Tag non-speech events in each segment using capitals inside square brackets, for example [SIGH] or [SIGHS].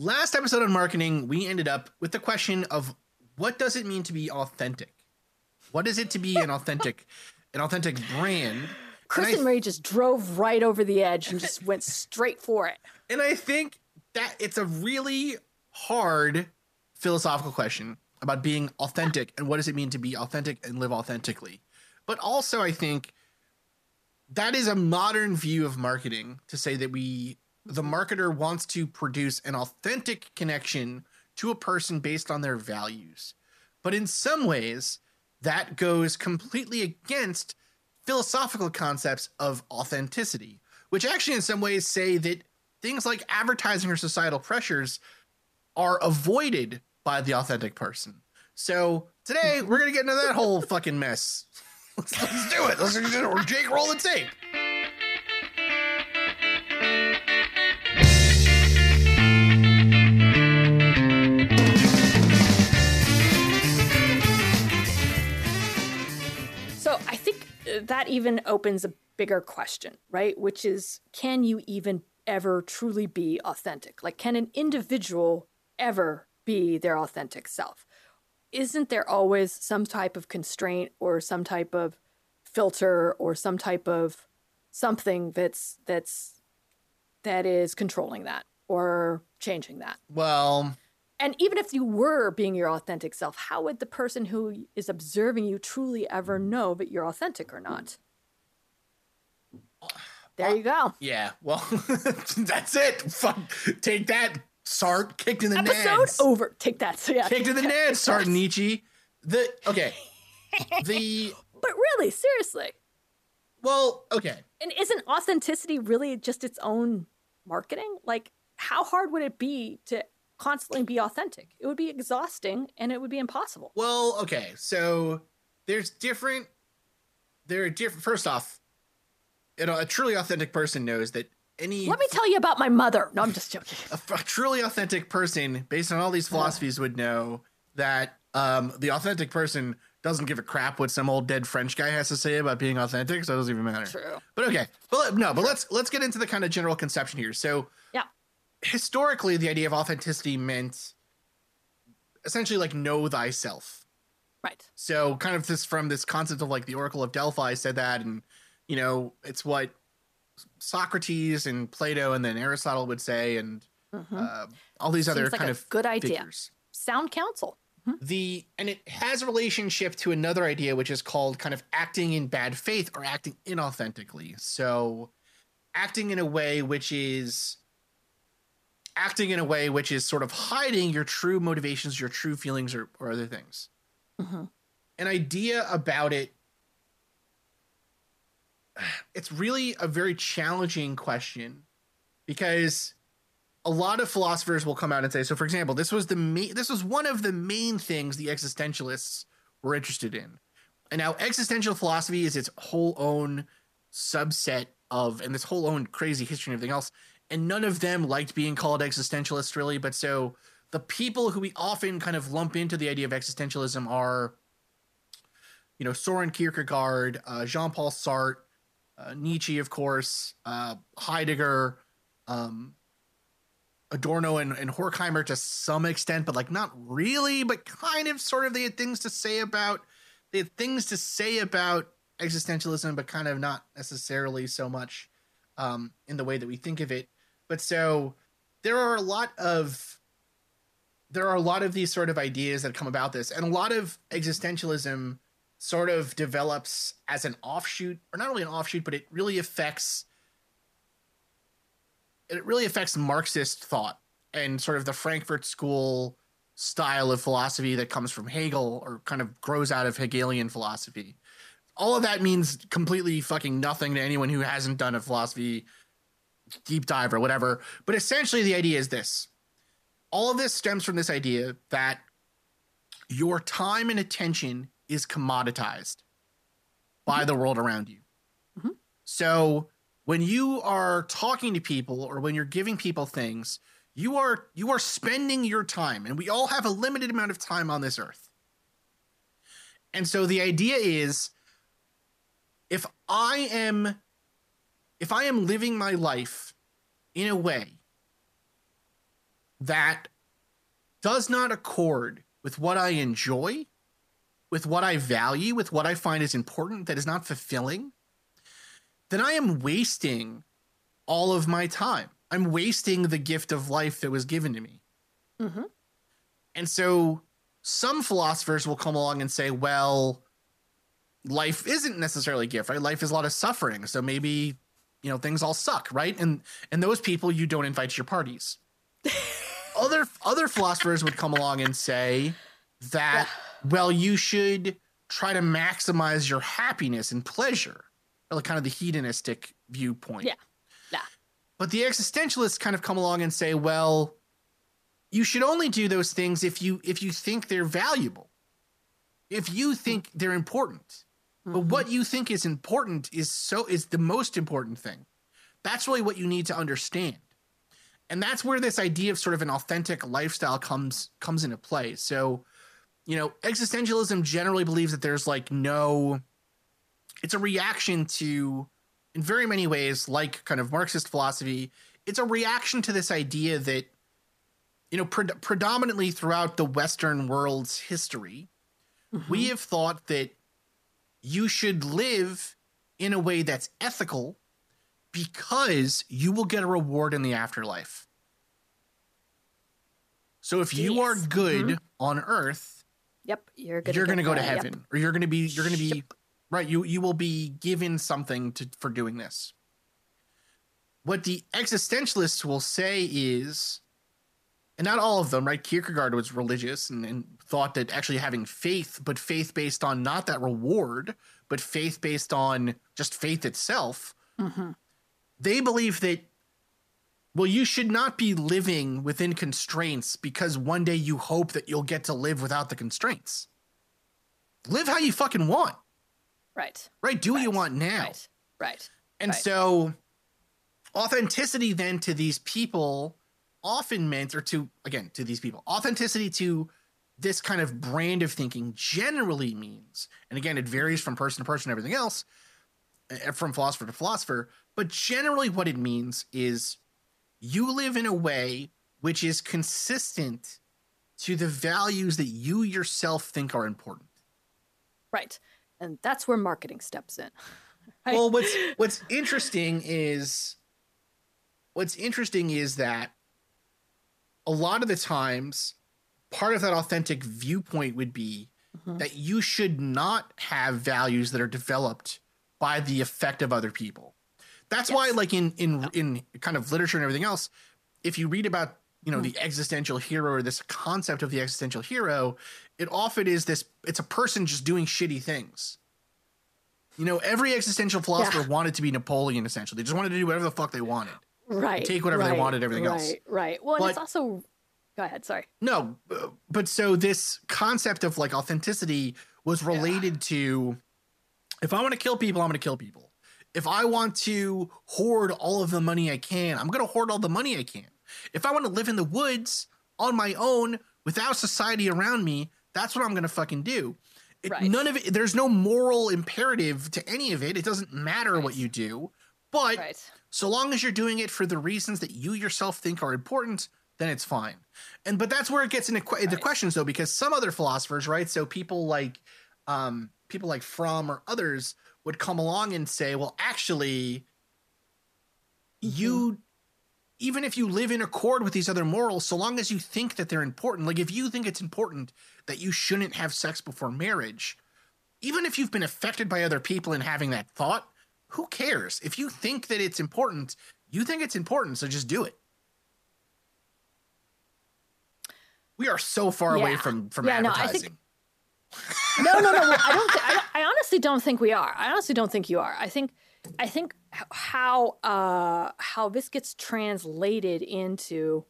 Last episode on marketing, we ended up with the question of what does it mean to be authentic? What is it to be an authentic, an authentic brand? Kristen Marie just drove right over the edge and just went straight for it. And I think that it's a really hard philosophical question about being authentic and what does it mean to be authentic and live authentically. But also, I think that is a modern view of marketing to say that we, the marketer wants to produce an authentic connection to a person based on their values. But in some ways, that goes completely against philosophical concepts of authenticity, which actually, in some ways, say that things like advertising or societal pressures are avoided by the authentic person. So today we're gonna get into that whole fucking mess. Let's, [LAUGHS] let's do it. Let's do it. Jake, roll the tape. That even opens a bigger question, right? Which is can you even ever truly be authentic? Like, can an individual ever be their authentic self? Isn't there always some type of constraint or some type of filter or some type of something that's that's that is controlling that or changing that? Well, And even if you were being your authentic self, how would the person who is observing you truly ever mm. know that you're authentic or not? There you go. yeah. Well, [LAUGHS] that's it. Fuck. Take that, Sartre. Kicked in the Episode nads. over. Take that. So yeah. Kicked in the nads, [LAUGHS] Sartre Nietzsche. The okay. The [LAUGHS] But really, seriously. well, okay. And isn't authenticity really just its own marketing? Like, how hard would it be to constantly be authentic? It would be exhausting and it would be impossible. Well, okay. So there's different. There are different. First off, you know, a truly authentic person knows that any Let me tell you about my mother. No, I'm just joking. a, a truly authentic person, based on all these philosophies, would know that um, the authentic person doesn't give a crap what some old dead French guy has to say about being authentic, so it doesn't even matter. True. But okay, but no, but let's let's get into the kind of general conception here. So. Historically, the idea of authenticity meant essentially like know thyself. Right. So kind of this from this concept of like the Oracle of Delphi said that, and you know, it's what Socrates and Plato and then Aristotle would say, and uh, all these other Mm-hmm. Like kind a of good idea. figures. Sound counsel. The and it has a relationship to another idea, which is called kind of acting in bad faith or acting inauthentically. So, acting in a way which is acting in a way which is sort of hiding your true motivations, your true feelings, or, or other things. Mhm. An idea about it. [SIGHS] It's really a very challenging question because a lot of philosophers will come out and say so for example this was the main this was one of the main things the existentialists were interested in and now existential philosophy is its whole own subset of and this whole own crazy history and everything else and none of them liked being called existentialists really but so the people who we often kind of lump into the idea of existentialism are you know soren kierkegaard uh, jean-paul sartre uh, nietzsche of course uh, heidegger um, Adorno and, and Horkheimer to some extent, but like not really, but kind of sort of they had things to say about they had things to say about existentialism, but kind of not necessarily so much um, in the way that we think of it. But so there are a lot of there are a lot of these sort of ideas that come about this, and a lot of existentialism sort of develops as an offshoot, or not only an offshoot, but it really affects it really affects Marxist thought and sort of the Frankfurt School style of philosophy that comes from Hegel or kind of grows out of Hegelian philosophy. All of that means completely fucking nothing to anyone who hasn't done a philosophy deep dive or whatever. But essentially, the idea is this all of this stems from this idea that your time and attention is commoditized by the world around you. Mhm. So when you are talking to people or when you're giving people things, you are you are spending your time and we all have a limited amount of time on this earth. And so the idea is if I am if I am living my life in a way that does not accord with what I enjoy, with what I value, with what I find is important, that is not fulfilling, then I am wasting all of my time. I'm wasting the gift of life that was given to me. Mm-hmm. And so some philosophers will come along and say, well, life isn't necessarily a gift, right? Life is a lot of suffering. So maybe, you know, things all suck, right? And and those people you don't invite to your parties. [LAUGHS] other other philosophers would come along and say that well, you should try to maximize your happiness and pleasure. Like kind of the hedonistic viewpoint. Yeah. Yeah. But the existentialists kind of come along and say, well, you should only do those things if you if you think they're valuable. If you think they're important. But Mhm. what you think is important is so is the most important thing. That's really what you need to understand. And that's where this idea of sort of an authentic lifestyle comes comes into play. So, you know, existentialism generally believes that there's like no it's a reaction to in very many ways like kind of Marxist philosophy, it's a reaction to this idea that you know, pred- predominantly throughout the Western world's history, we Mhm. have thought that you should live in a way that's ethical because you will get a reward in the afterlife. So if you are Yes. Mm-hmm. good on earth, Yep. You're gonna you're going to go to the- yep. heaven or you're going to be you're going to be Yep. right you you will be given something to for doing this. What the existentialists will say is and not all of them, right? Kierkegaard was religious and, and thought that actually having faith, but faith based on not that reward, but faith based on just faith itself, Mhm. they believe that well you should not be living within constraints because one day you hope that you'll get to live without the constraints live how you fucking want Right. right do what you want now Right. Right. and right. so authenticity then to these people often meant or to again to these people authenticity to this kind of brand of thinking generally means and again it varies from person to person and everything else uh, from philosopher to philosopher but generally what it means is you live in a way which is consistent to the values that you yourself think are important Right. And that's where marketing steps in. [LAUGHS] Right? Well, what's [LAUGHS] what's interesting is what's interesting is that a lot of the times part of that authentic viewpoint would be Mhm. that you should not have values that are developed by the effect of other people. That's why like in in in kind of literature and everything else, if you read about you know Hmm. the existential hero or this concept of the existential hero, it often is this it's a person just doing shitty things. You know, every existential philosopher Yeah. wanted to be Napoleon essentially. They just wanted to do whatever the fuck they wanted. Right. take whatever they right, wanted, everything right, else. Right. Well, and it's also. Go ahead. Sorry. No, uh, but so this concept of like authenticity was related to if I want to kill people, I'm going to kill people. If I want to hoard all of the money I can, I'm going to hoard all the money I can. If I want to live in the woods on my own without society around me, that's what I'm going to fucking do. It, Right. None of it, there's no moral imperative to any of it. It doesn't matter what you do. But Right. So long as you're doing it for the reasons that you yourself think are important, then it's fine. And but that's where it gets into que- the questions though, because some other philosophers, right? So people like um people like Fromm or others would come along and say, well, actually, you even if you live in accord with these other morals, so long as you think that they're important, like if you think it's important that you shouldn't have sex before marriage, even if you've been affected by other people and having that thought, who cares? If you think that it's important, you think it's important, so just do it. We are so far away from from Yeah, no, I advertising. [LAUGHS] think- no, no, no. I don't. Th- I, [LAUGHS] don't- I honestly don't think we are. I honestly don't think you are. I think. I think how uh, how this gets translated into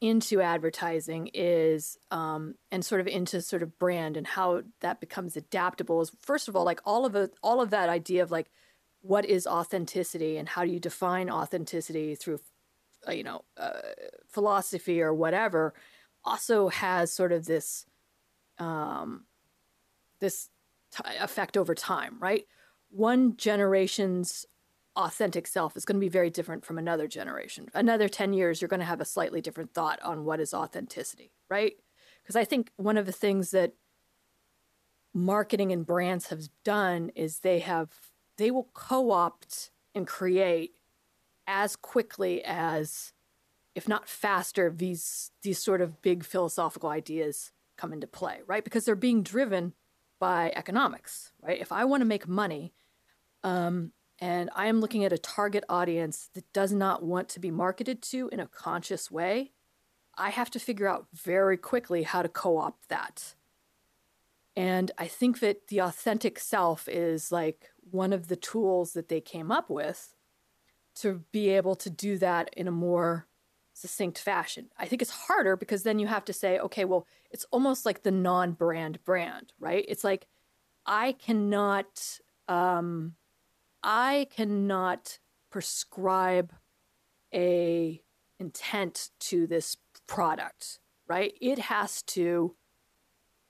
into advertising is um, and sort of into sort of brand and how that becomes adaptable is first of all like all of it all of that idea of like what is authenticity and how do you define authenticity through uh, you know uh, philosophy or whatever also has sort of this um, this t- effect over time right one generation's authentic self is going to be very different from another generation. Another 10 years, you're going to have a slightly different thought on what is authenticity, right? Because I think one of the things that marketing and brands have done is they have, they will co opt and create as quickly as, if not faster, these, these sort of big philosophical ideas come into play, right? Because they're being driven by economics, right? If I want to make money, um, and I am looking at a target audience that does not want to be marketed to in a conscious way, I have to figure out very quickly how to co opt that. And I think that the authentic self is like one of the tools that they came up with to be able to do that in a more succinct fashion. I think it's harder because then you have to say, okay, well, it's almost like the non brand brand, right? It's like I cannot um, I cannot prescribe a intent to this product, right? It has to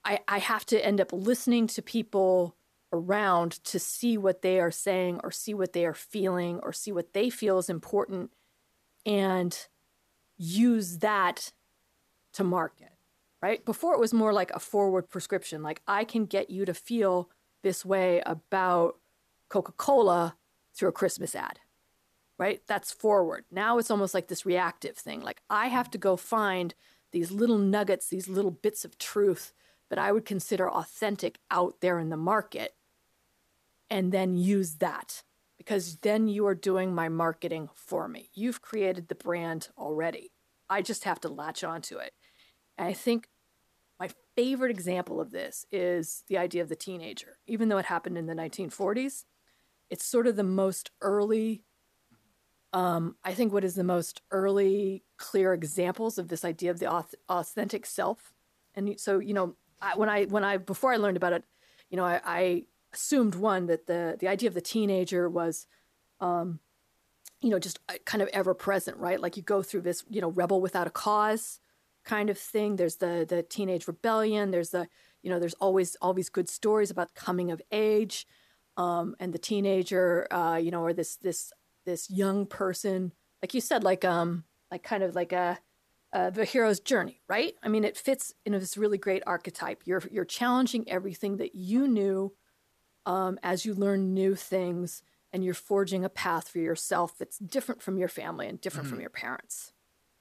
I, I have to end up listening to people around to see what they are saying or see what they are feeling or see what they feel is important and use that to market, right? Before it was more like a forward prescription, like I can get you to feel this way about Coca Cola through a Christmas ad, right? That's forward. Now it's almost like this reactive thing. Like I have to go find these little nuggets, these little bits of truth that I would consider authentic out there in the market and then use that because then you are doing my marketing for me. You've created the brand already. I just have to latch onto it. And I think my favorite example of this is the idea of the teenager. Even though it happened in the 1940s, it's sort of the most early um, I think what is the most early clear examples of this idea of the authentic self. And so, you know, I, when I when I before I learned about it, you know, I, I assumed one that the the idea of the teenager was, um, you know, just uh, kind of ever present, right? Like you go through this, you know, rebel without a cause kind of thing. There's the the teenage rebellion. There's the you know, there's always all these good stories about coming of age um, and the teenager, uh, you know, or this this this young person, like you said, like um, like kind of like a, a the hero's journey, right? I mean, it fits in this really great archetype. You're you're challenging everything that you knew um, as you learn new things, and you're forging a path for yourself that's different from your family and different mm-hmm. from your parents,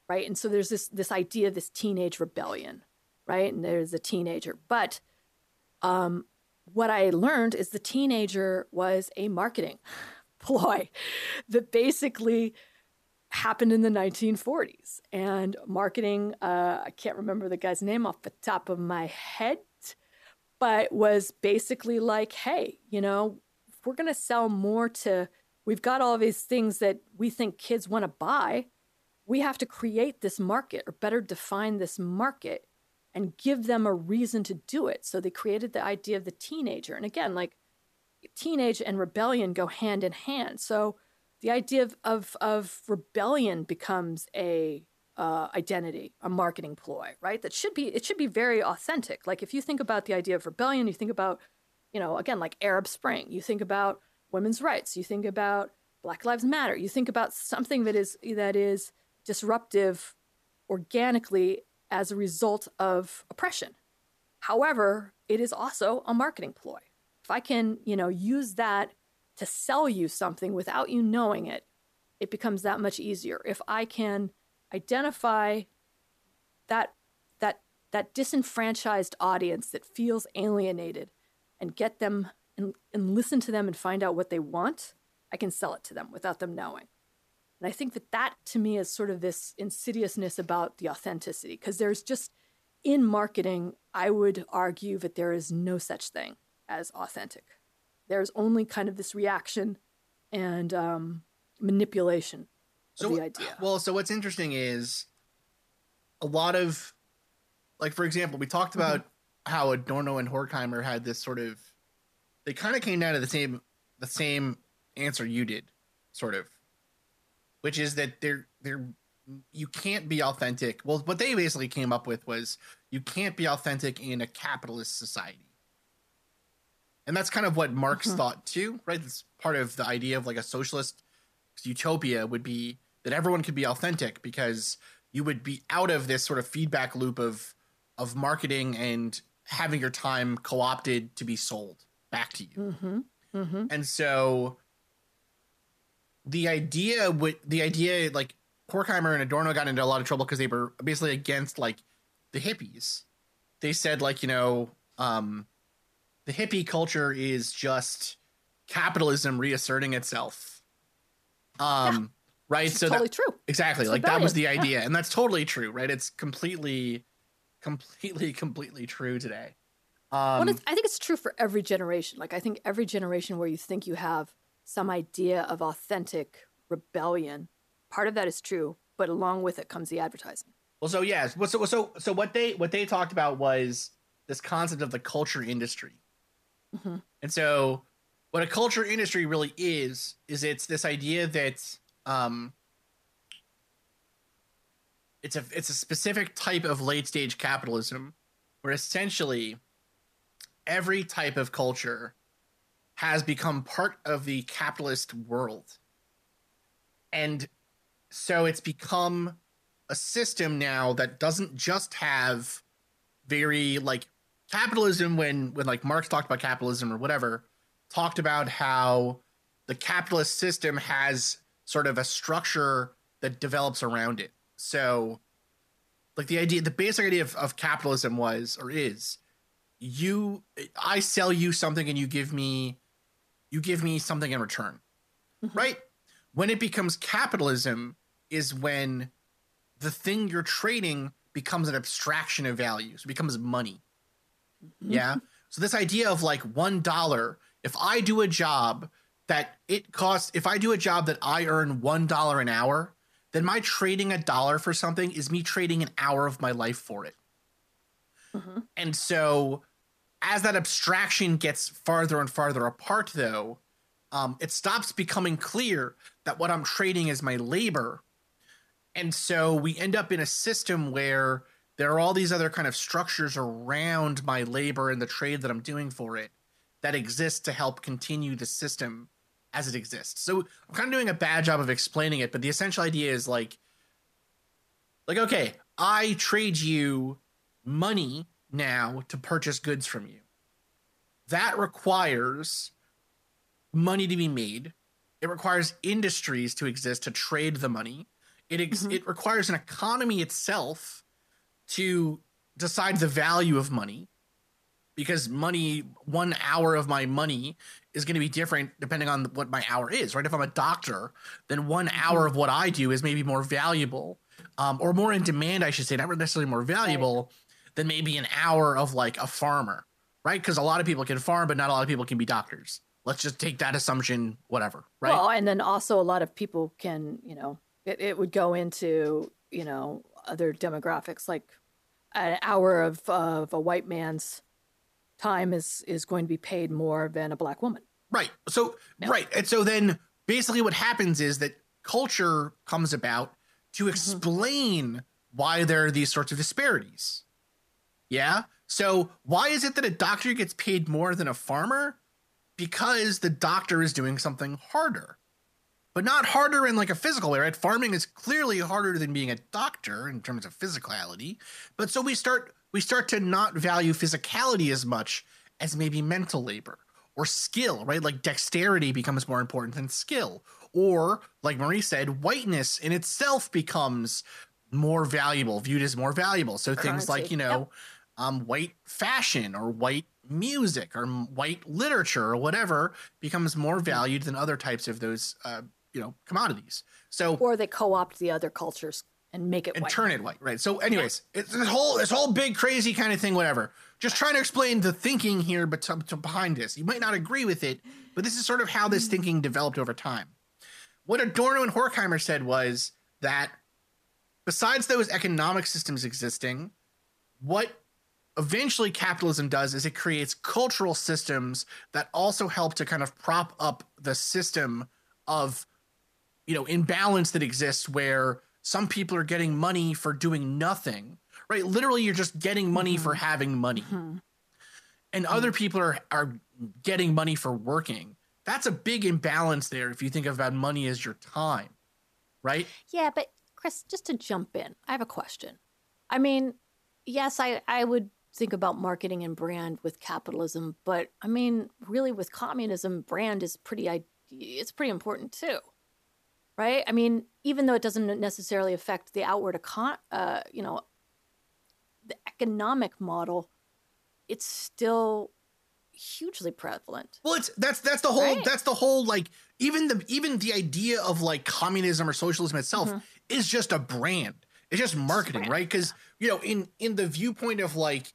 right? And so there's this this idea, this teenage rebellion, right? And there's a teenager, but um, what I learned is the teenager was a marketing [LAUGHS] ploy that basically happened in the 1940s. And marketing, uh, I can't remember the guy's name off the top of my head, but was basically like, hey, you know, we're going to sell more to, we've got all these things that we think kids want to buy. We have to create this market or better define this market and give them a reason to do it. So they created the idea of the teenager. And again, like teenage and rebellion go hand in hand. So the idea of of, of rebellion becomes a uh, identity, a marketing ploy, right? That should be it should be very authentic. Like if you think about the idea of rebellion, you think about, you know, again like Arab Spring. You think about women's rights. You think about Black Lives Matter. You think about something that is that is disruptive organically as a result of oppression. However, it is also a marketing ploy. If I can, you know, use that to sell you something without you knowing it, it becomes that much easier. If I can identify that that that disenfranchised audience that feels alienated and get them and, and listen to them and find out what they want, I can sell it to them without them knowing. And I think that that to me is sort of this insidiousness about the authenticity, because there's just in marketing, I would argue that there is no such thing as authentic. There's only kind of this reaction and um, manipulation so, the idea. Well, so what's interesting is a lot of like for example, we talked Mm-hmm. about how Adorno and Horkheimer had this sort of they kind of came down to the same the same answer you did, sort of. Which is that they're they're you can't be authentic. Well, what they basically came up with was you can't be authentic in a capitalist society. And that's kind of what Marx Mhm. thought too, right? It's part of the idea of like a socialist utopia would be that everyone could be authentic because you would be out of this sort of feedback loop of of marketing and having your time co-opted to be sold back to you. Mm-hmm. Mm-hmm. And so the idea would the idea like Horkheimer and Adorno got into a lot of trouble because they were basically against like the hippies. They said like, you know, um the hippie culture is just capitalism reasserting itself. Um right so totally that true. exactly It's like that was the rebellion. idea and that's totally true, right? It's completely completely [LAUGHS] completely true today. Um well, it's, I think it's true for every generation. Like I think every generation where you think you have some idea of authentic rebellion, part of that is true, but along with it comes the advertising. Well, so yeah, so so so, what they what they talked about was this concept of the culture industry, Mhm. and so what a culture industry really is is it's this idea that um, it's a it's a specific type of late stage capitalism where essentially every type of culture has become part of the capitalist world, and so it's become a system now that doesn't just have very like capitalism when when like Marx talked about capitalism or whatever talked about how the capitalist system has sort of a structure that develops around it. So like the idea the basic idea of, of capitalism was or is you I sell you something and you give me you give me something in return. Mhm. Right? When it becomes capitalism is when the thing you're trading becomes an abstraction of value. So it becomes money. Mhm. Yeah. So this idea of like one dollar, if I do a job that it costs, if I do a job that I earn one dollar an hour, then my trading a dollar for something is me trading an hour of my life for it. Mhm. And so as that abstraction gets farther and farther apart, though, um, it stops becoming clear that what I'm trading is my labor. And so we end up in a system where there are all these other kind of structures around my labor and the trade that I'm doing for it that exist to help continue the system as it exists. So I'm kind of doing a bad job of explaining it, but the essential idea is like, like okay, I trade you money now to purchase goods from you. That requires money to be made. It requires industries to exist to trade the money. It ex- Mhm. it requires an economy itself to decide the value of money because money one hour of my money is going to be different depending on what my hour is right? If i'm a doctor then one hour of what i do is maybe more valuable um, or more in demand i should say not necessarily more valuable than maybe an hour of like a farmer right? Because a lot of people can farm but not a lot of people can be doctors. Let's just take that assumption whatever right? Well, and then also a lot of people can, you know, it, it would go into, you know, other demographics like an hour of of a white man's time is is going to be paid more than a black woman. Right. So Yeah. right. And so then basically what happens is that culture comes about to Mm-hmm. explain why there are these sorts of disparities. Yeah? So why is it that a doctor gets paid more than a farmer? Because the doctor is doing something harder. But not harder in like a physical way, right? Farming is clearly harder than being a doctor in terms of physicality. But so we start we start to not value physicality as much as maybe mental labor or skill, right? Like dexterity becomes more important than skill. Or, like Marie said, whiteness in itself becomes more valuable, viewed as more valuable. So things like, you know, um, white fashion or white music or white literature or whatever becomes more valued than other types of those, uh, you know, commodities. So Or they co-opt the other cultures and make it and white. turn it white, right? So, anyways, it's this whole this whole big crazy kind of thing, whatever. Just trying to explain the thinking here, but to, to behind this, you might not agree with it, but this is sort of how this hmm. thinking developed over time. What Adorno and Horkheimer said was that besides those economic systems existing, what eventually capitalism does is it creates cultural systems that also help to kind of prop up the system of you know imbalance that exists where some people are getting money for doing nothing right literally you're just getting money mm-hmm. for having money mm-hmm. and mm-hmm. other people are are getting money for working that's a big imbalance there if you think about money as your time right yeah but chris just to jump in i have a question i mean yes i i would think about marketing and brand with capitalism, but I mean, really with communism, brand is pretty it's pretty important too. Right? I mean, even though it doesn't necessarily affect the outward econ- uh, you know, the economic model, it's still hugely prevalent. Well, it's that's that's the whole right? that's the whole like even the even the idea of like communism or socialism itself mm-hmm. is just a brand. It's just marketing, right? Because you know, in in the viewpoint of like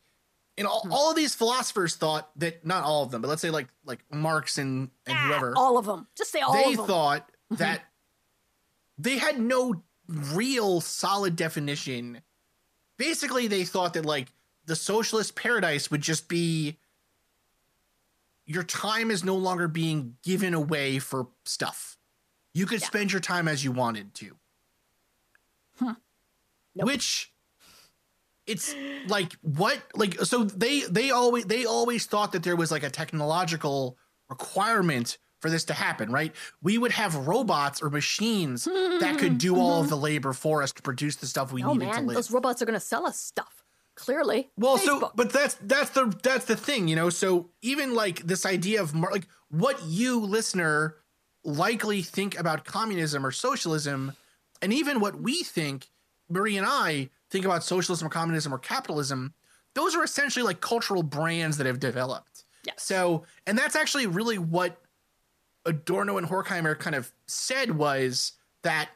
and all, hmm. all of these philosophers thought that not all of them, but let's say like like Marx and, and ah, whoever, all of them, just say all they of them. They thought mm-hmm. that they had no real solid definition. Basically, they thought that like the socialist paradise would just be your time is no longer being given away for stuff. You could yeah. spend your time as you wanted to. Huh. Nope. Which it's like what like so they they always they always thought that there was like a technological requirement for this to happen, right? We would have robots or machines that could [LAUGHS] do all of mm-hmm. the labor for us to produce the stuff we oh, needed man, to live. Those robots are going to sell us stuff. Clearly. Well, Facebook. so but that's that's the that's the thing, you know. So even like this idea of mar- like what you listener likely think about communism or socialism, and even what we think, Marie and I think about socialism or communism or capitalism, those are essentially like cultural brands that have developed. Yes. So, and that's actually really what Adorno and Horkheimer kind of said was that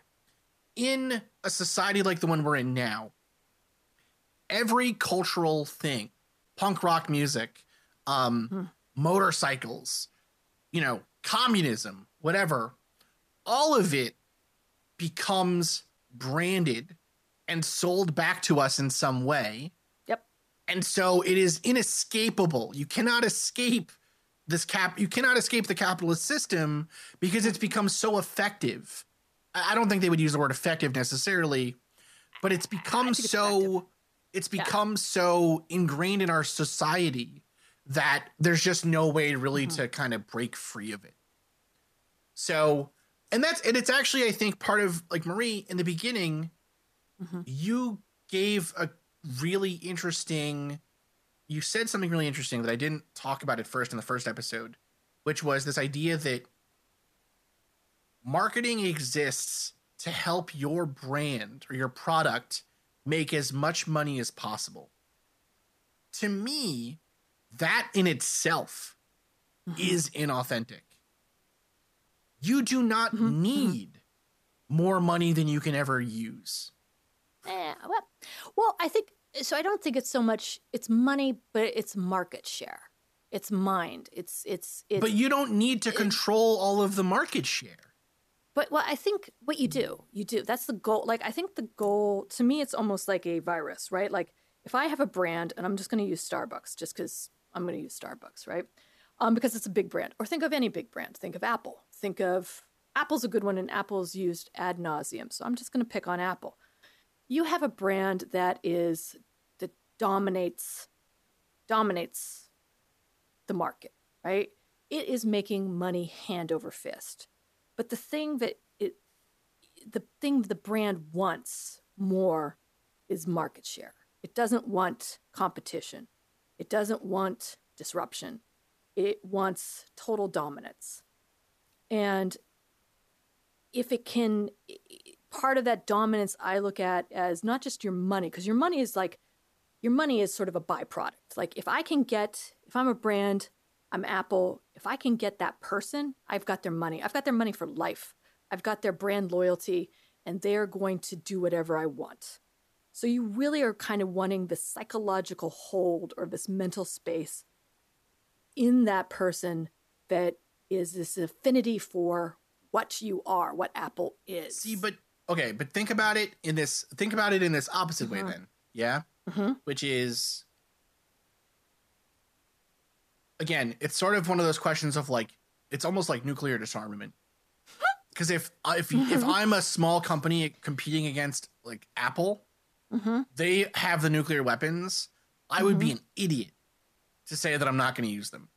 in a society like the one we're in now, every cultural thing, punk rock music, um, hmm. motorcycles, you know, communism, whatever, all of it becomes branded and sold back to us in some way. Yep. And so it is inescapable. You cannot escape this cap you cannot escape the capitalist system because it's become so effective. I don't think they would use the word effective necessarily, but it's become so effective. it's become yeah. so ingrained in our society that there's just no way really mm-hmm. to kind of break free of it. So, and that's and it's actually I think part of like Marie in the beginning mm-hmm. you gave a really interesting you said something really interesting that I didn't talk about at first in the first episode, which was this idea that marketing exists to help your brand or your product make as much money as possible. To me, that in itself mm-hmm. is inauthentic. You do not mm-hmm. mm-hmm. need more money than you can ever use. Eh, well, well, I think so. I don't think it's so much it's money, but it's market share. It's mind. It's it's. it's but you don't need to control all of the market share. But well, I think what you do, you do. That's the goal. Like I think the goal to me, it's almost like a virus, right? Like if I have a brand, and I'm just going to use Starbucks, just because I'm going to use Starbucks, right? Um, because it's a big brand. Or think of any big brand. Think of Apple. Think of Apple's a good one, and Apple's used ad nauseum. So I'm just going to pick on Apple you have a brand that is dominates dominates the market, right? It is making money hand over fist. But the thing that it the thing the brand wants more is market share. It doesn't want competition. It doesn't want disruption. It wants total dominance. And if it can part of that dominance I look at as not just your money, because your money is like, your money is sort of a byproduct. Like if I can get, if I'm a brand, I'm Apple, if I can get that person, I've got their money. I've got their money for life. I've got their brand loyalty, and they're going to do whatever I want. So you really are kind of wanting this psychological hold or this mental space in that person that is this affinity for what you are, what Apple is. See, but okay, but think about it in this. Think about it in this opposite way, Mhm. then. Yeah, Mm-hmm. which is again, it's sort of one of those questions of like, it's almost like nuclear disarmament. [LAUGHS] Because if if if I'm a small company competing against like Apple, Mm-hmm. they have the nuclear weapons. I would be an idiot to say that I'm not going to use them.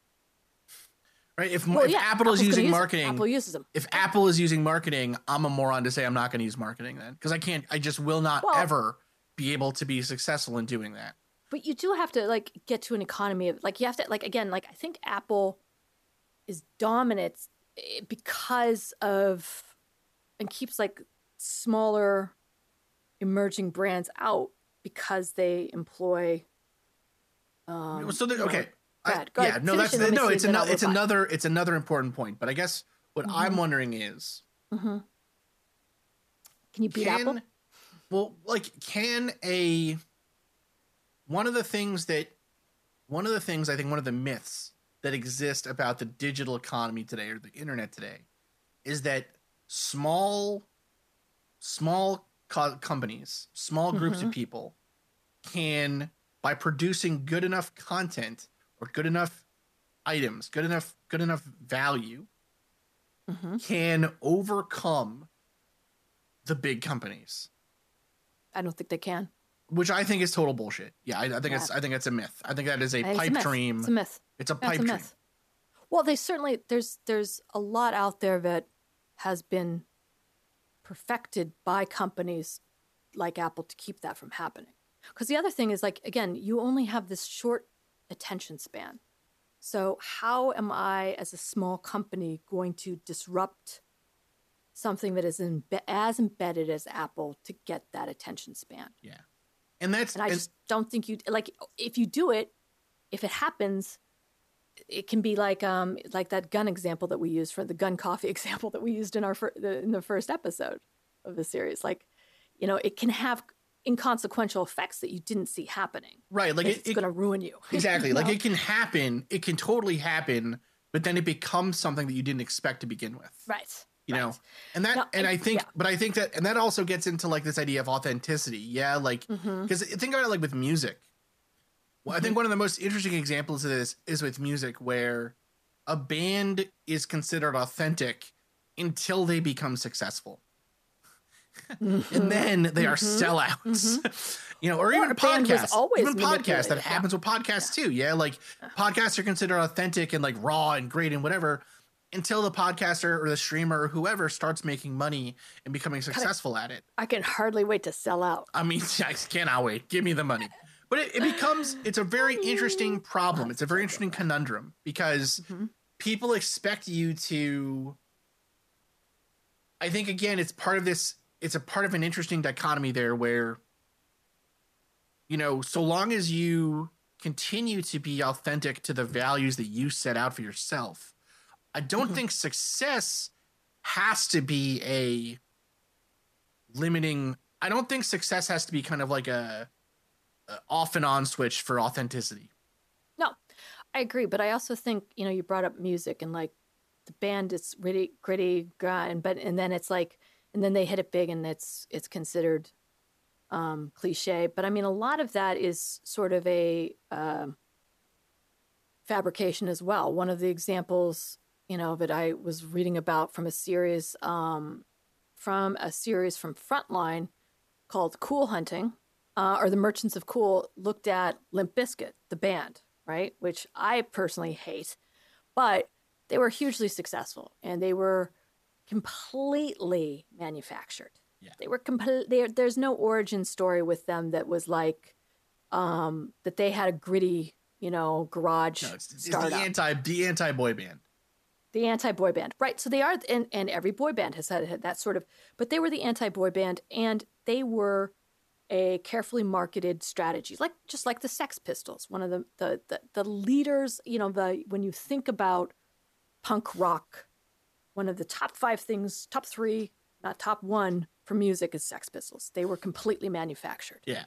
Right? If, Well, if yeah, Apple Apple's is using use marketing, Apple uses them. if Apple is using marketing, I'm a moron to say I'm not going to use marketing then because I can't. I just will not Well- ever be able to be successful in doing that. But you do have to like get to an economy of like you have to like again like I think Apple is dominant eh, because of and keeps like smaller emerging brands out because they employ um so there, okay, I- yeah, ahead, no, that's no, it's another, it's another, it's another important point. But I guess what I'm Mhm. wondering is, Mhm. Can you beat can, Apple? Well, like, can a one of the things that one of the things I think one of the myths that exist about the digital economy today or the internet today is that small small co- companies, small groups Mm-hmm. of people can by producing good enough content or good enough items, good enough good enough value hmm can overcome the big companies, I don't think they can. which I think is total bullshit. Yeah, I, I think Yeah. it's I think it's a myth. I think that is a it's pipe myth. dream. It's a myth. It's a pipe a dream. Well, they certainly there's there's a lot out there that has been perfected by companies like Apple to keep that from happening. Because the other thing is like again, you only have this short attention span. So how am I as a small company going to disrupt something that is imbe- as embedded as Apple to get that attention span? Yeah, and that's And I and- just don't think you like if you do it, if it happens, it can be like um like that gun example that we used for the gun coffee [LAUGHS] example that we used in our fir- the, in the first episode of the series. Like, you know, it can have inconsequential effects that you didn't see happening. right. Like it's it, it going to ruin you. [LAUGHS] exactly You like know? it can happen. It can totally happen, but then it becomes something that you didn't expect to begin with. right. You know? And that No, and I- i think yeah. but i think that and that also gets into like this idea of authenticity yeah? Like because think about it like with music. Well, i Mm-hmm. think one of the most interesting examples of this is with music where a band is considered authentic until they become successful. [LAUGHS] And then they are sellouts. [LAUGHS] You know or, even Mm-hmm. a band was podcasts. always even podcasts that yeah. happens with podcasts too yeah? Like podcasts are considered authentic and like raw and great and whatever until the podcaster or the streamer or whoever starts making money and becoming successful at it. I can hardly wait to sell out. i mean [LAUGHS] i cannot wait. Give me the money. But it, it becomes it's a very interesting [LAUGHS] problem. It's a very interesting conundrum because Mhm. people expect you to i think again it's part of this it's a part of an interesting dichotomy there where you know so long as you continue to be authentic to the values that you set out for yourself i don't Mhm. think success has to be a limiting i don't think success has to be kind of like a, a off and on switch for authenticity No, I agree, but I also think you know you brought up music and like the band is really gritty, grind, but and then it's like and then they hit it big and it's it's considered um, cliche. But I mean, a lot of that is sort of a um fabrication as well. One of the examples you know that I was reading about from a series um, from a series from Frontline called Cool Hunting uh, or the Merchants of Cool looked at Limp Bizkit, the band, right? Which I personally hate, but they were hugely successful and they were completely manufactured. Yeah. They were complete. There's no origin story with them that was like um, that they had a gritty, you know, garage no it's, it's the anti the anti boy band the anti boy band, right? So they are, and, and every boy band has had, had that sort of, but they were the anti boy band, and they were a carefully marketed strategy, like just like the Sex Pistols. One of the the the, the leaders, you know, the when you think about punk rock, one of the top five things, top three, not top one for music is Sex Pistols. They were completely manufactured. yeah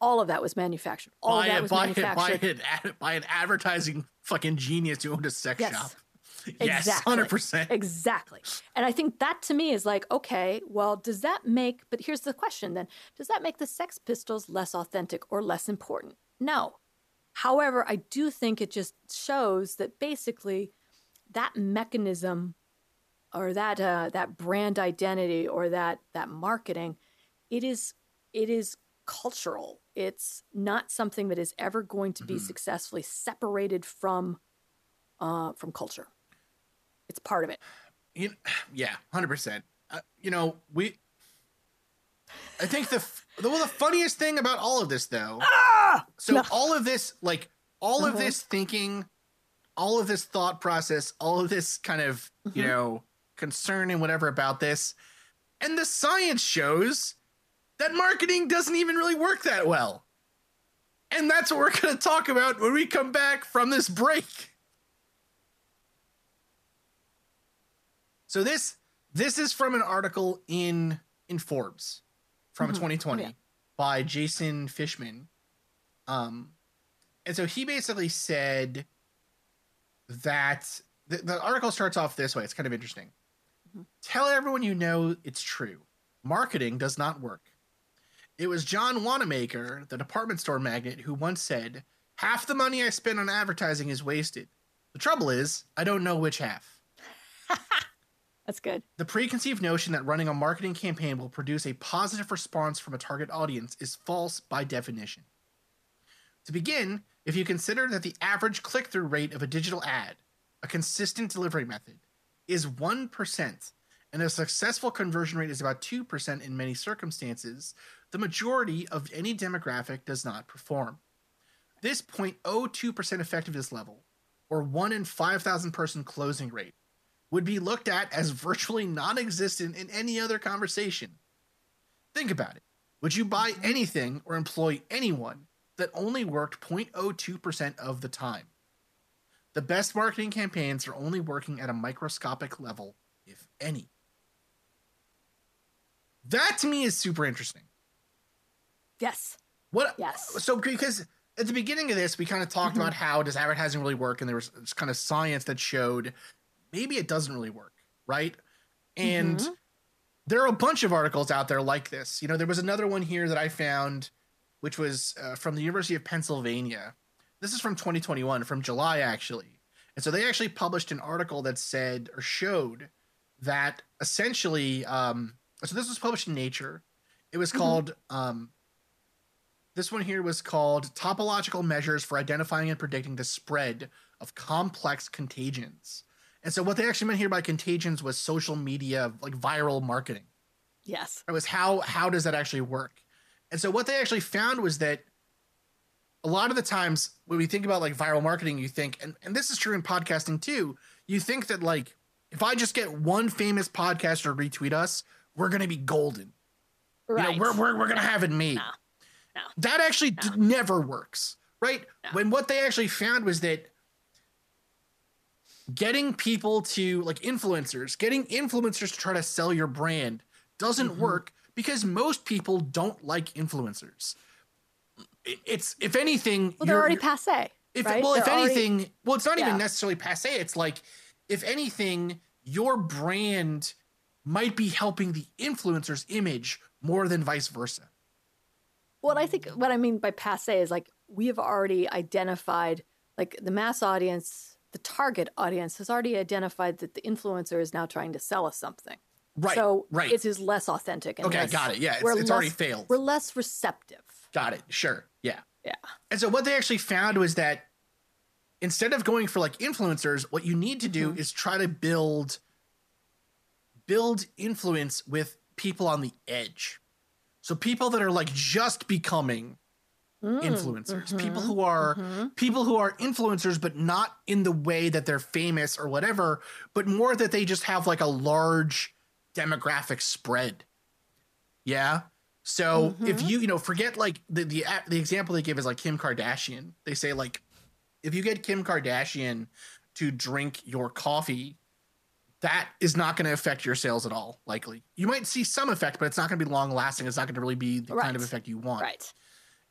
All of that was manufactured. All buy of that was buy manufactured. it, ad- buy an advertising fucking genius who owned a sex Yes. shop. Yes, Exactly. 100%. Exactly. And I think that to me is like, okay, well, does that make, but here's the question then does that make the Sex Pistols less authentic or less important? No. However, I do think it just shows that basically that mechanism or that uh, that brand identity or that that marketing, it is it is cultural. It's not something that is ever going to be Mhm. successfully separated from uh, from culture. It's part of it. You, yeah, 100%. Uh, you know, we. I think the, the well, the funniest thing about all of this, though, Ah! so No. all of this, like all of Mhm. this thinking, all of this thought process, all of this kind of, you Mhm. know, concern and whatever about this, and the science shows that marketing doesn't even really work that well. And that's what we're going to talk about when we come back from this break. So this this is from an article in in Forbes from Mhm. 2020 Yeah. by Jason Fishman. Um and so he basically said that the, the article starts off this way. It's kind of interesting. Mhm. Tell everyone you know it's true. Marketing does not work. It was John Wanamaker, the department store magnate, who once said, Half the money I spend on advertising is wasted. The trouble is, I don't know which half. [LAUGHS] That's good. The preconceived notion that running a marketing campaign will produce a positive response from a target audience is false by definition. To begin, if you consider that the average click through rate of a digital ad, a consistent delivery method, is 1%, and a successful conversion rate is about 2% in many circumstances, the majority of any demographic does not perform. This 0.02% effectiveness level, or 1 in 5,000 person closing rate, would be looked at as virtually non existent in any other conversation. Think about it. Would you buy anything or employ anyone that only worked 0.02% of the time? The best marketing campaigns are only working at a microscopic level, if any. That to me is super interesting. Yes. What? Yes. So because at the beginning of this, we kind of talked Mhm. about how does advertising really work, and there was kind of science that showed maybe it doesn't really work, right? And Mhm. there are a bunch of articles out there like this. You know, there was another one here that I found, which was uh, from the University of Pennsylvania. This is from 2021, from July actually. And so they actually published an article that said or showed that essentially, um, so this was published in Nature. It was Mhm. called, um, this one here was called Topological Measures for Identifying and Predicting the Spread of Complex Contagions. And so what they actually meant here by contagions was social media, like viral marketing. Yes. It was how how does that actually work? And so what they actually found was that a lot of the times when we think about like viral marketing, you think, and, and this is true in podcasting too, you think that like if I just get one famous podcaster to retweet us, we're gonna be golden. Right. You know, we're, we're, we're gonna have it made. No. No. That actually d- never works, right? No. When what they actually found was that getting people to like influencers, getting influencers to try to sell your brand doesn't Mhm. work because most people don't like influencers. It's if anything, well, they're you're- already passe. if right? well, if They're already- anything, well, it's not even necessarily passe. It's like if anything, your brand might be helping the influencer's image more than vice versa. What I think, what I mean by passe is like we have already identified, like the mass audience, the target audience has already identified that the influencer is now trying to sell us something. Right. So right. it is less authentic. And okay, less, got it. Yeah, it's, it's already failed. We're less receptive. Got it. Sure. Yeah. Yeah. And so what they actually found was that instead of going for like influencers, what you need to do Mhm. is try to build build influence with people on the edge. So people that are like just becoming Mm, influencers, people mhm, who are mhm. people who are influencers but not in the way that they're famous or whatever, but more that they just have like a large demographic spread. Yeah. So if Mhm. you you know forget like the the the example they give is like Kim Kardashian. They say like if you get Kim Kardashian to drink your coffee, that is not going to affect your sales at all. Likely, you might see some effect, but it's not going to be long lasting. It's not going to really be the kind of effect you want Right.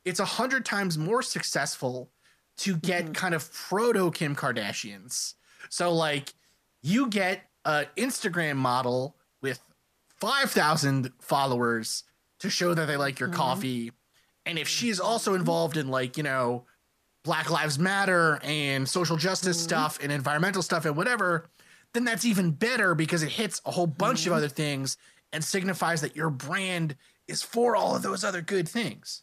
It's a hundred times more successful to get Mhm. kind of proto Kim Kardashians. So like you get an Instagram model with 5,000 followers to show that they like your Mhm. coffee. And if she's also involved in like, you know, Black Lives Matter and social justice Mhm. stuff and environmental stuff and whatever, then that's even better because it hits a whole bunch of Mhm. other things and signifies that your brand is for all of those other good things.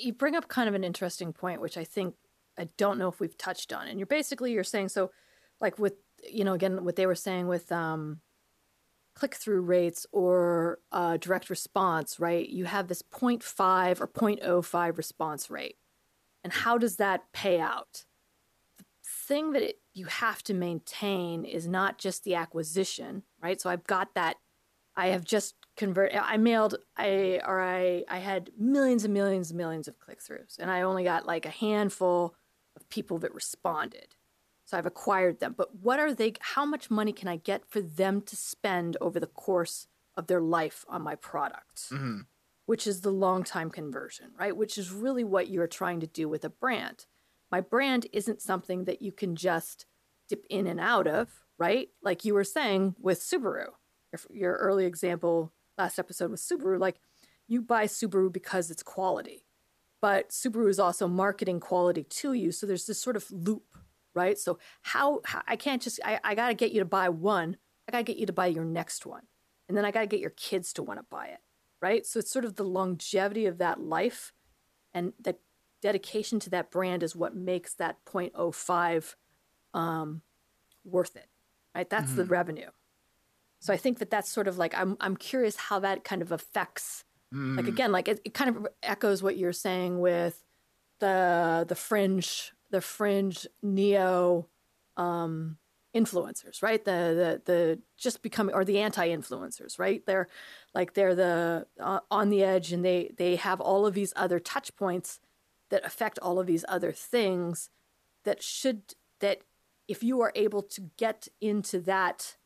You bring up kind of an interesting point, which I think I don't know if we've touched on. And you're basically you're saying so, like with you know again what they were saying with um, click through rates or uh, direct response, right? You have this 0.5 or 0.05 response rate, and how does that pay out? The thing that it, you have to maintain is not just the acquisition, right? So I've got that I have just convert. I mailed. I or I. I had millions and millions and millions of click throughs, and I only got like a handful of people that responded. So I've acquired them. But what are they? How much money can I get for them to spend over the course of their life on my product? Mhm. Which is the long time conversion, right? Which is really what you're trying to do with a brand. My brand isn't something that you can just dip in and out of, right? Like you were saying with Subaru your, your early example last episode with Subaru, like you buy Subaru because it's quality, but Subaru is also marketing quality to you. So there's this sort of loop, right? So how, how I can't just I, I got to get you to buy one, I got to get you to buy your next one, and then I got to get your kids to want to buy it, right? So it's sort of the longevity of that life, and the dedication to that brand is what makes that 0.05 um, worth it, right? That's the revenue. So I think that that's sort of like I'm I'm curious how that kind of affects like Mm. again like it, it kind of echoes what you're saying with the the fringe the fringe neo um influencers right the the the just becoming or the anti-influencers right they're like they're the uh, on the edge and they they have all of these other touch points that affect all of these other things that should that if you are able to get into that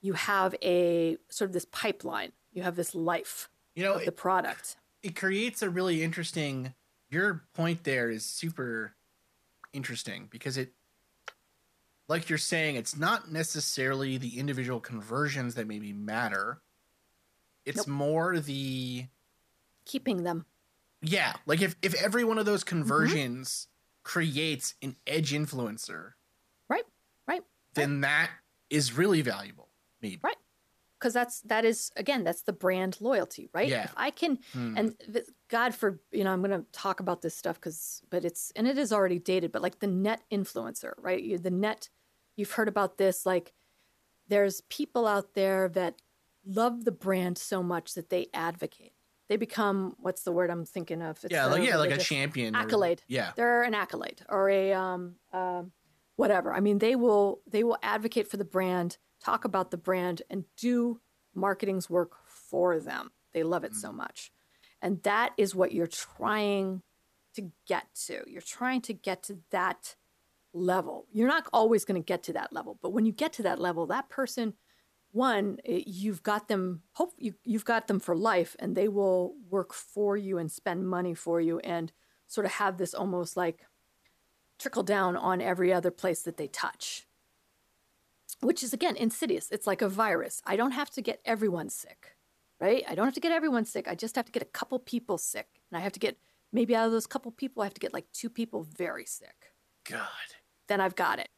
you have a sort of this pipeline you have this life You know, of the it, product it creates a really interesting. Your point there is super interesting because it, like you're saying, it's not necessarily the individual conversions that maybe matter. It's Nope. more the keeping them yeah, like if if every one of those mm-hmm. conversions creates an edge influencer, right right then that is really valuable. Maybe. Right. because that's that is again that's the brand loyalty right Yeah. if i can Hmm. and god for you know i'm going to talk about this stuff because but it's and it is already dated but like the net influencer right you the net you've heard about this like there's people out there that love the brand so much that they advocate they become what's the word i'm thinking of It's yeah, like, yeah, like a champion. or- accolade. yeah. they're an accolade or a um, um, whatever. I mean, they will they will advocate for the brand, talk about the brand, and do marketing's work for them. They love it so mm. much, and that is what you're trying to get to. You're trying to get to that level. You're not always going to get to that level, but when you get to that level, that person one you've got them hope you, you've got them for life and they will work for you and spend money for you and sort of have this almost like trickle down on every other place that they touch which is again insidious it's like a virus i don't have to get everyone sick right i don't have to get everyone sick i just have to get a couple people sick and i have to get maybe out of those couple people i have to get like two people very sick God. then i've got it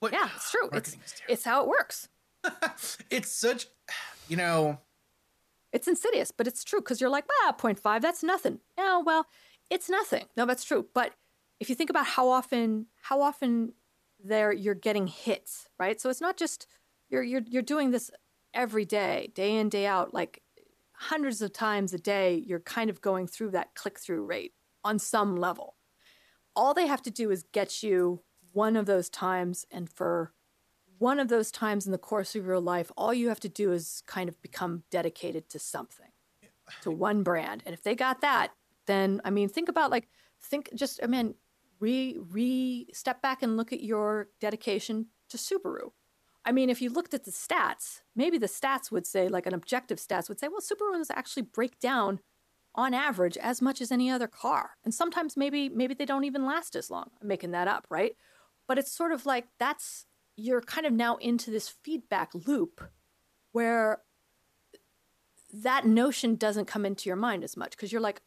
What? yeah it's true it's Marketing is terrible. it's how it works [LAUGHS] it's such, you know, It's insidious, but it's true because you're like, ah, 0.5, that's nothing. Yeah, well, it's nothing. No, that's true. But if you think about how often, how often there you're getting hits, right? So it's not just you're you're you're doing this every day, day in, day out, like hundreds of times a day, you're kind of going through that click through rate on some level. All they have to do is get you one of those times and for one of those times in the course of your life, all you have to do is kind of become dedicated to something, to one brand. And if they got that, then I mean, think about like think just I mean, re re step back and look at your dedication to Subaru. I mean, if you looked at the stats, maybe the stats would say, like an objective stats would say, well, Subarus actually break down on average as much as any other car. And sometimes maybe maybe they don't even last as long. I'm making that up, right? But it's sort of like that's you're kind of now into this feedback loop where that notion doesn't come into your mind as much because you're like,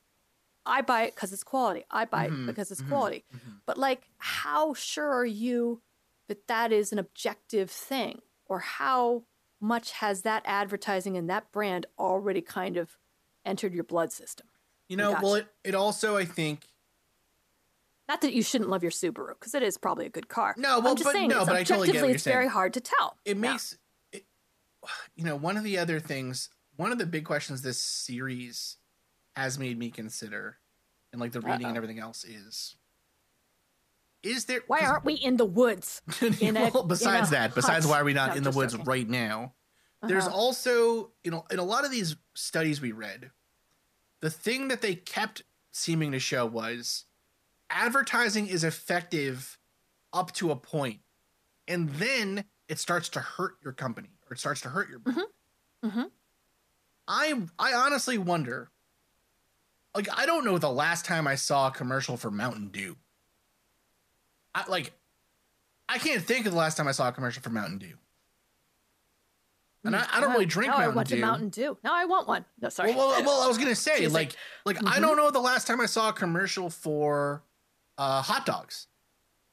I buy it because it's quality. I buy Mhm, it because it's mhm, quality. mhm. But like, how sure are you that that is an objective thing? Or how much has that advertising and that brand already kind of entered your blood system? You know, well, it, it also, I think, Not that you shouldn't love your Subaru because it is probably a good car. No, well, I'm just but- saying, no, but I totally get what you're it's very hard to tell. it Yeah. makes it, [SIGHS] you know one of the other things one of the big questions this series has made me consider and like the reading Uh-oh. and everything else is is there Why aren't we in the woods? [LAUGHS] in a- well, in besides a that besides why are we not No, in the woods right now there's Uh-huh. also you know in a lot of these studies we read the thing that they kept seeming to show was advertising is effective up to a point and then it starts to hurt your company or it starts to hurt your brand. Mhm. I I honestly wonder like I don't know the last time I saw a commercial for Mountain Dew. I like I can't think of the last time I saw a commercial for Mountain Dew. And I, I don't really drink now Mountain I want Dew. Mountain Dew. Now I want one. No, sorry. Well, well, well, I was gonna say, me. like, like I Mhm. don't know the last time I saw a commercial for uh, hot dogs.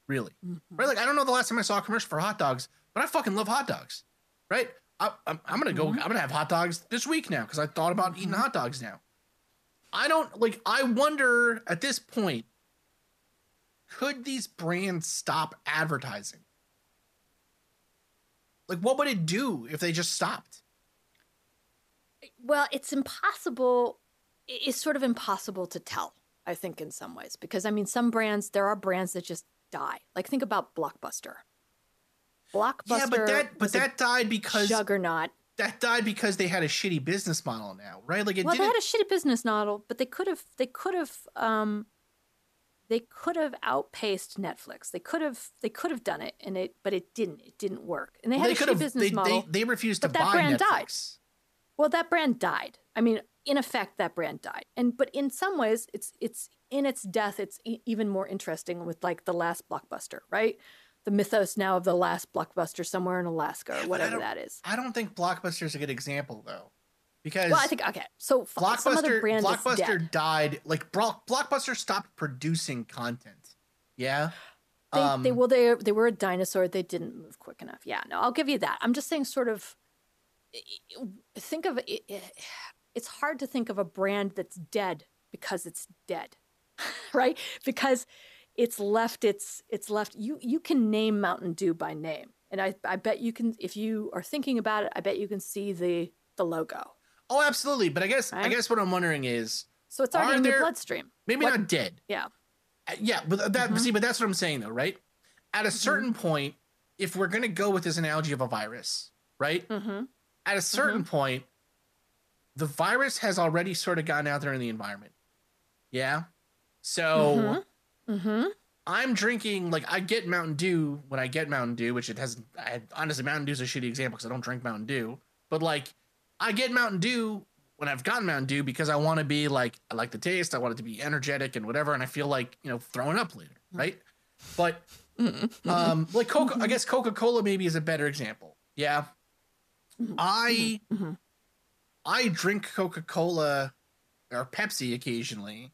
Really, Mhm. right? Like, I don't know the last time I saw a commercial for hot dogs, but I fucking love hot dogs, right? I, I'm, I'm gonna go. Mhm. I'm gonna have hot dogs this week now because I thought about eating Mm-hmm. hot dogs now. I don't like. I wonder at this point, could these brands stop advertising? Like, what would it do if they just stopped? Well, it's impossible. It's sort of impossible to tell, I think, in some ways. Because, I mean, some brands, there are brands that just die. Like, think about Blockbuster. Blockbuster yeah, but that but that died because juggernaut. That died because they had a shitty business model now, right? Like it well, they didn't. had a shitty business model, but they could have, they could have, um, they could have outpaced Netflix. They could have, they could have done it, and it, but it didn't. It didn't work, and they had they a shitty business They, model. they they refused to buy brand Netflix. died. Well, that brand died. I mean, in effect, that brand died. And but in some ways, it's it's in its death. It's e- even more interesting with like the last blockbuster, right? The mythos now of the last blockbuster somewhere in Alaska Yeah, or whatever that is. I don't think Blockbuster is a good example though, because Well, I think okay. So f- some other Blockbuster Blockbuster died. Like Blockbuster stopped producing content. Yeah. They, um, they well they they were a dinosaur. They didn't move quick enough. Yeah, no, I'll give you that. I'm just saying, sort of. Think of it. It's hard to think of a brand that's dead because it's dead, [LAUGHS] right? Because it's left. It's it's left. You you can name Mountain Dew by name, and I I bet you can if you are thinking about it. I bet you can see the the logo. Oh, absolutely. But I guess I guess what I'm wondering is So it's already in your there- bloodstream. maybe What- not dead. Yeah. Uh, Yeah, but that Mhm. see, but that's what I'm saying though, right? At a certain point, if we're gonna go with this analogy of a virus, right? Mm-hmm. At a certain point, the virus has already sort of gotten out there in the environment. Yeah. So Mm-hmm. I'm drinking like I get Mountain Dew when I get Mountain Dew, which it has. I, honestly, Mountain Dew's a shitty example because I don't drink Mountain Dew. But like, I get Mountain Dew when I've gotten Mountain Dew because I want to be like I like the taste. I want it to be energetic and whatever, and I feel like you know throwing up later, right? But [LAUGHS] um, like Coca, I guess Coca Cola maybe is a better example. Yeah, I Mhm. I drink Coca Cola or Pepsi occasionally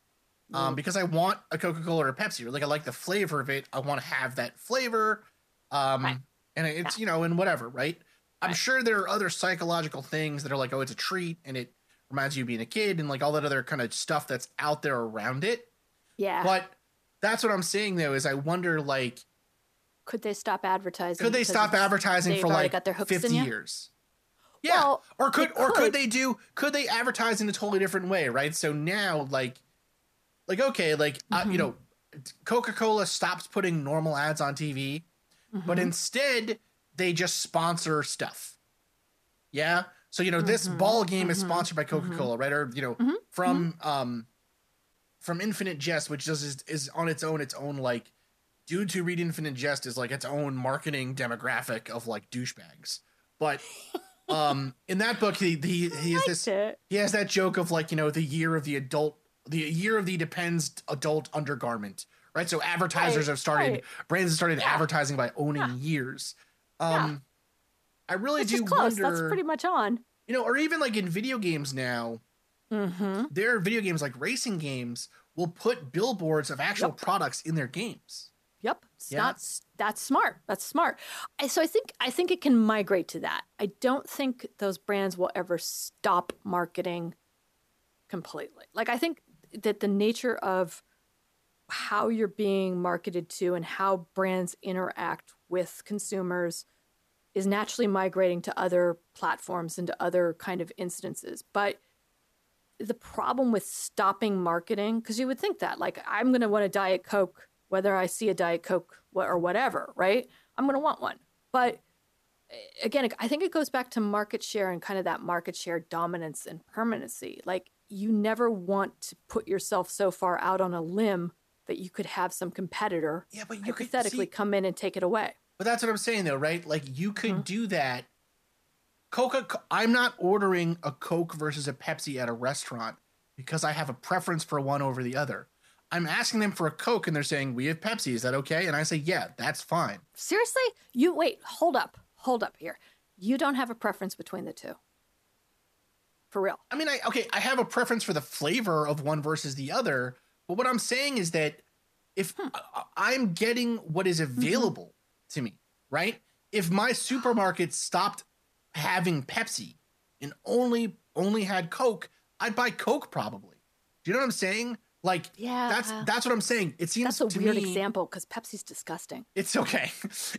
um, because I want a Coca Cola or a Pepsi. Or like I like the flavor of it. I want to have that flavor. Um, Right. and it's you know and whatever, right? I'm Right. sure there are other psychological things that are like, oh, it's a treat, and it reminds you of being a kid, and like all that other kind of stuff that's out there around it. Yeah. But that's what I'm saying though is I wonder like could they stop advertising? could they stop advertising for like got their hooks 50 ya? years? Yeah. Well, or could they or could could. they do could they advertise in a totally different way, right? So now like like okay, like uh, Mm-hmm. you know, Coca-Cola stops putting normal ads on TV, but instead they just sponsor stuff. Yeah. So you know this ball game is sponsored by Coca-Cola, right? Or you know from um from Infinite Jest, which does is, is on its own its own like dude to read Infinite Jest is like its own marketing demographic of like douchebags. But [LAUGHS] um in that book he he, he has this it. he has that joke of like you know the year of the adult the year of the depends adult undergarment right so advertisers Right, have started right. brands have started Yeah. advertising by owning years um i really It's do close. wonder That's pretty much on. you know or even like in video games now Mm-hmm. there are video games like racing games will put billboards of actual Yep. products in their games Yep. It's Yeah. not that's smart. That's smart. I, so I think I think it can migrate to that. I don't think those brands will ever stop marketing completely. Like I think that the nature of how you're being marketed to and how brands interact with consumers is naturally migrating to other platforms and to other kind of instances. But the problem with stopping marketing, because you would think that, like, I'm going to want a Diet Coke, whether I see a Diet Coke or whatever, right? I'm going to want one. But eh, again, I think it goes back to market share and kind of that market share dominance and permanency. Like, you never want to put yourself so far out on a limb that you could have some competitor yeah but you could hypothetically see, come in and take it away. But that's what I'm saying though, right? Like you could Mm-hmm. do that. Coca I'm not ordering a Coke versus a Pepsi at a restaurant because I have a preference for one over the other. I'm asking them for a Coke and they're saying, "We have Pepsi. Is that okay?" And I say, "Yeah, that's fine." Seriously? You wait, hold up. Hold up here. You don't have a preference between the two. For real. I mean, I okay, I have a preference for the flavor of one versus the other, but what I'm saying is that if Hmm. I- I'm getting what is Mm-hmm. available to me, right? If my supermarket stopped having Pepsi and only only had Coke, I'd buy Coke probably. Do you know what I'm saying? Like, Yeah. that's that's what I'm saying. It seems That's a to weird me, example because Pepsi's disgusting. It's okay.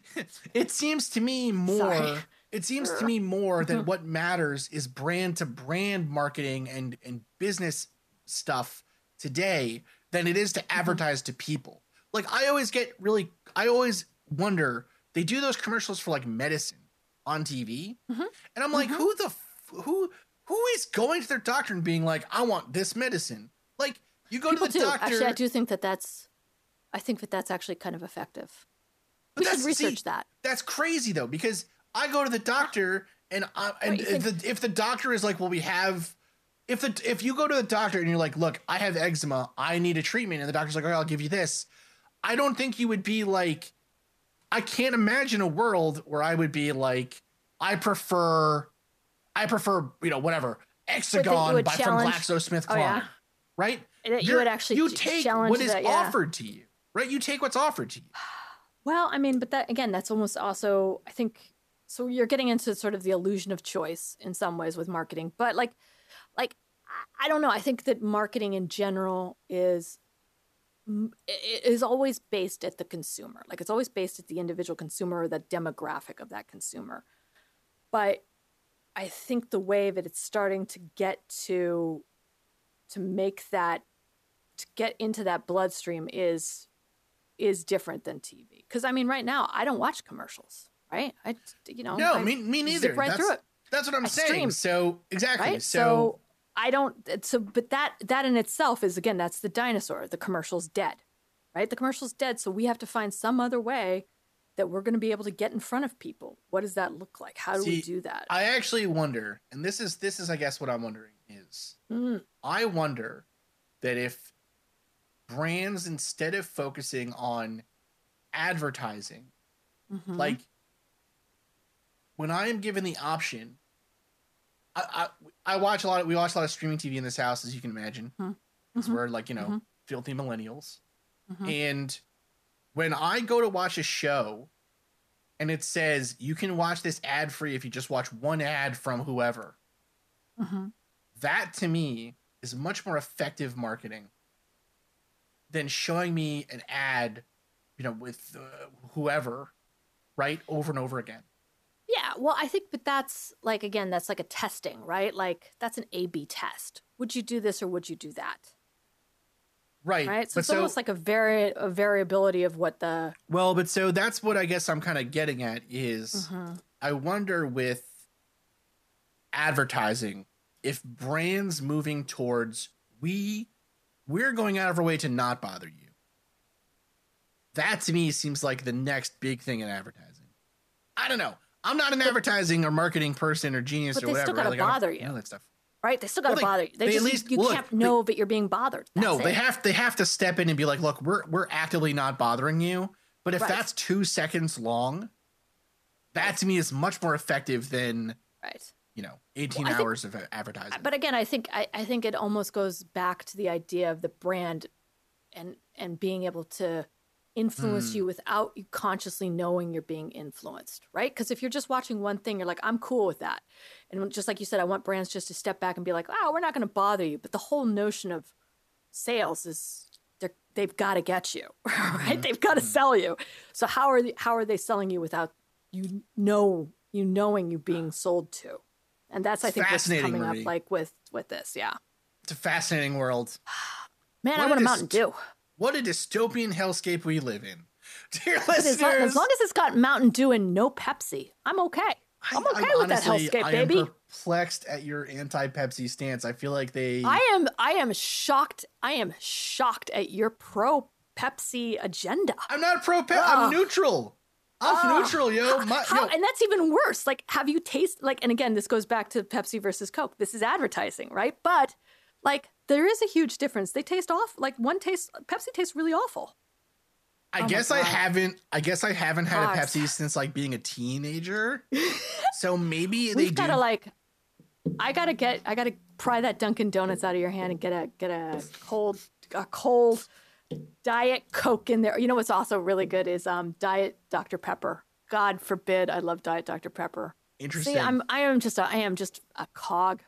[LAUGHS] it seems to me more. Sorry. It seems to me more that mm-hmm. what matters is brand to brand marketing and and business stuff today than it is to mm-hmm. advertise to people. Like I always get really, I always wonder. They do those commercials for like medicine on TV, mm-hmm. and I'm like, who the f- who who is going to their doctor and being like, I want this medicine? Like you go People to the do. doctor. Actually, I do think that that's. I think that that's actually kind of effective. But We should that's- see, research that. That's crazy though, because I go to the doctor and I, and if, the, if the doctor is like, well, we have. If the if you go to the doctor and you're like, look, I have eczema, I need a treatment, and the doctor's like, all right, I'll give you this. I don't think you would be like, I can't imagine a world where I would be like, I prefer, I prefer, you know, whatever, Hexagon by from challenge- GlaxoSmithKline, Oh, yeah? right? You You're- would actually you take challenge what is that, yeah. offered to you, right? You take what's offered to you. Well, I mean, but that again, that's almost also, I think, so you're getting into sort of the illusion of choice in some ways with marketing. But like, like, I- don't know. I think that marketing in general is is always based at the consumer. Like it's always based at the individual consumer or the demographic of that consumer. But I think the way that it's starting to get to to make that to get into that bloodstream is is different than TV. Because I mean, right now I don't watch commercials. Right? I you know No, I me, me neither. right that's, through it. That's what I'm saying. So exactly. right? So, I don't. So, but that that in itself is again that's the dinosaur. The commercial's dead, right? The commercial's dead. So we have to find some other way that we're going to be able to get in front of people. What does that look like? How do we do that? I actually wonder, and this is this is I guess what I'm wondering is Mm, I wonder that if brands instead of focusing on advertising, mhm. like when I am given the option, I, I I watch a lot. Of, we watch a lot of streaming TV in this house, as you can imagine, Mhm. because Mhm. we're like you know Mhm. filthy millennials. Mhm. And when I go to watch a show, and it says you can watch this ad free if you just watch one ad from whoever, Mhm. that to me is much more effective marketing than showing me an ad, you know, with uh, whoever, right, over and over again. Yeah, well, I think, but that's like again, that's like a testing, right? Like that's an A/B test. Would you do this or would you do that? Right. right? So but it's almost like a vari- a variability of what the Well, but so that's what I guess I'm kind of getting at is Mm-hmm. I wonder with advertising if brands moving towards we we're going out of our way to not bother you. That to me seems like the next big thing in advertising. I don't know. I'm not an advertising or marketing person or genius But or they whatever. still gotta Like, bother you. know that stuff. right. They still got to Well, they- bother you. They, they at least- you look, can't they- know that you're being bothered. no, they it. have they have to step in and be like, look, we're we're actively not bothering you. But if Right. that's two seconds long, that to me is much more effective than right. you know 18 Well, I think- hours of advertising. But again, I think I, I think it almost goes back to the idea of the brand and and being able to influence Hmm. you without you consciously knowing you're being influenced, right? Because if you're just watching one thing, you're like, I'm cool with that. And just like you said, I want brands just to step back and be like, oh, we're not going to bother you. But the whole notion of sales is they're, they've got to get you, [LAUGHS] Mm-hmm. right? They've got to sell you. So how are they, how are they selling you without you know you knowing you being sold to? And that's I think what's coming Marie. up like with with this, yeah. it's a fascinating world. [SIGHS] Man, What I want a Mountain Dew. What a dystopian hellscape we live in. [LAUGHS] Dear But as, long, listeners, as long as it's got Mountain Dew and no Pepsi, I'm okay. I'm okay I'm with that honestly- hellscape, I am baby. perplexed at your anti-Pepsi stance. I feel like they. I am I am shocked. I am shocked at your pro Pepsi agenda. I'm not pro Pep. Ugh. I'm neutral. I'm Ugh. neutral, yo. My, How, yo. and that's even worse. Like, have you tasted like? And again, this goes back to Pepsi versus Coke. This is advertising, right? But like, there is a huge difference. They taste off. Like one tastes Pepsi tastes really awful. I Oh guess I haven't. I guess I haven't had a Pepsi since like being a teenager. [LAUGHS] so maybe they We've do. got to like. I gotta get. I gotta pry that Dunkin' Donuts out of your hand and get a get a cold a cold diet Coke in there. You know what's also really good is um diet Dr Pepper. God forbid I love diet Dr Pepper. Interesting. See, I'm I am just a, I am just a cog,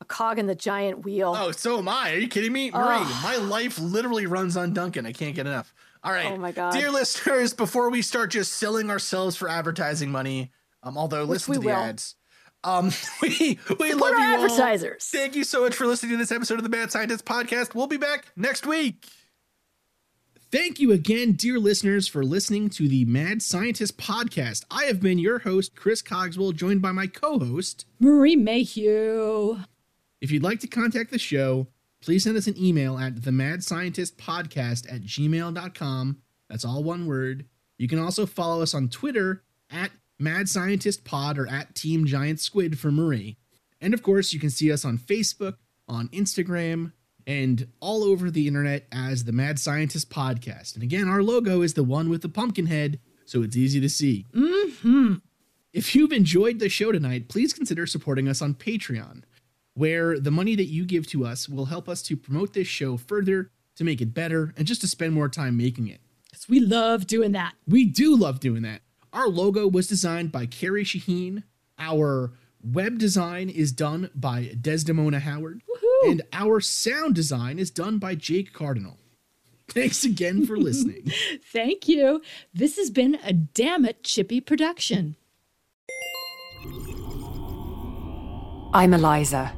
a cog in the giant wheel. Oh, so am I. Are you kidding me? Marie, Ugh. my life literally runs on Dunkin'. I can't get enough. All right. Oh my God. Dear listeners, before we start just selling ourselves for advertising money, um, although Which listen to the will. ads. Um, [LAUGHS] we we Support love our you all. advertisers. Thank you so much for listening to this episode of the Mad Scientist Podcast. We'll be back next week. Thank you again, dear listeners, for listening to the Mad Scientist Podcast. I have been your host, Chris Cogswell, joined by my co-host, Marie Mayhew. If you'd like to contact the show, please send us an email at the Mad Scientist Podcast at gmail.com. That's all one word. You can also follow us on Twitter at Mad Scientist Pod or at Team Giant Squid for Marie. And of course, you can see us on Facebook, on Instagram, and all over the internet as the Mad Scientist Podcast. And again, our logo is the one with the pumpkin head, so it's easy to see. Mm-hmm. If you've enjoyed the show tonight, please consider supporting us on Patreon, where the money that you give to us will help us to promote this show further, to make it better, and just to spend more time making it. 'Cause we love doing that. We do love doing that. Our logo was designed by Carrie Shaheen. Our web design is done by Desdemona Howard. Woohoo. And our sound design is done by Jake Cardinal. Thanks again for listening. [LAUGHS] Thank you. This has been a damn it chippy production. I'm Eliza,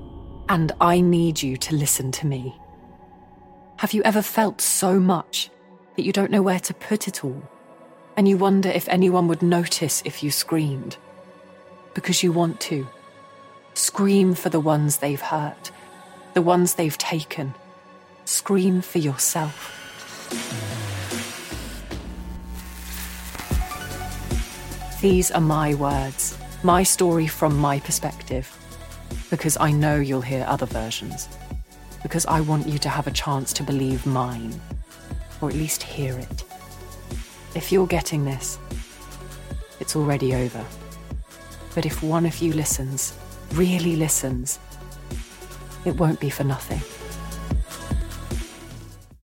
and I need you to listen to me. Have you ever felt so much that you don't know where to put it all? And you wonder if anyone would notice if you screamed? Because you want to. Scream for the ones they've hurt, the ones they've taken. Scream for yourself. These are my words, my story from my perspective because I know you'll hear other versions. Because I want you to have a chance to believe mine, or at least hear it. If you're getting this, it's already over. But if one of you listens, really listens, it won't be for nothing.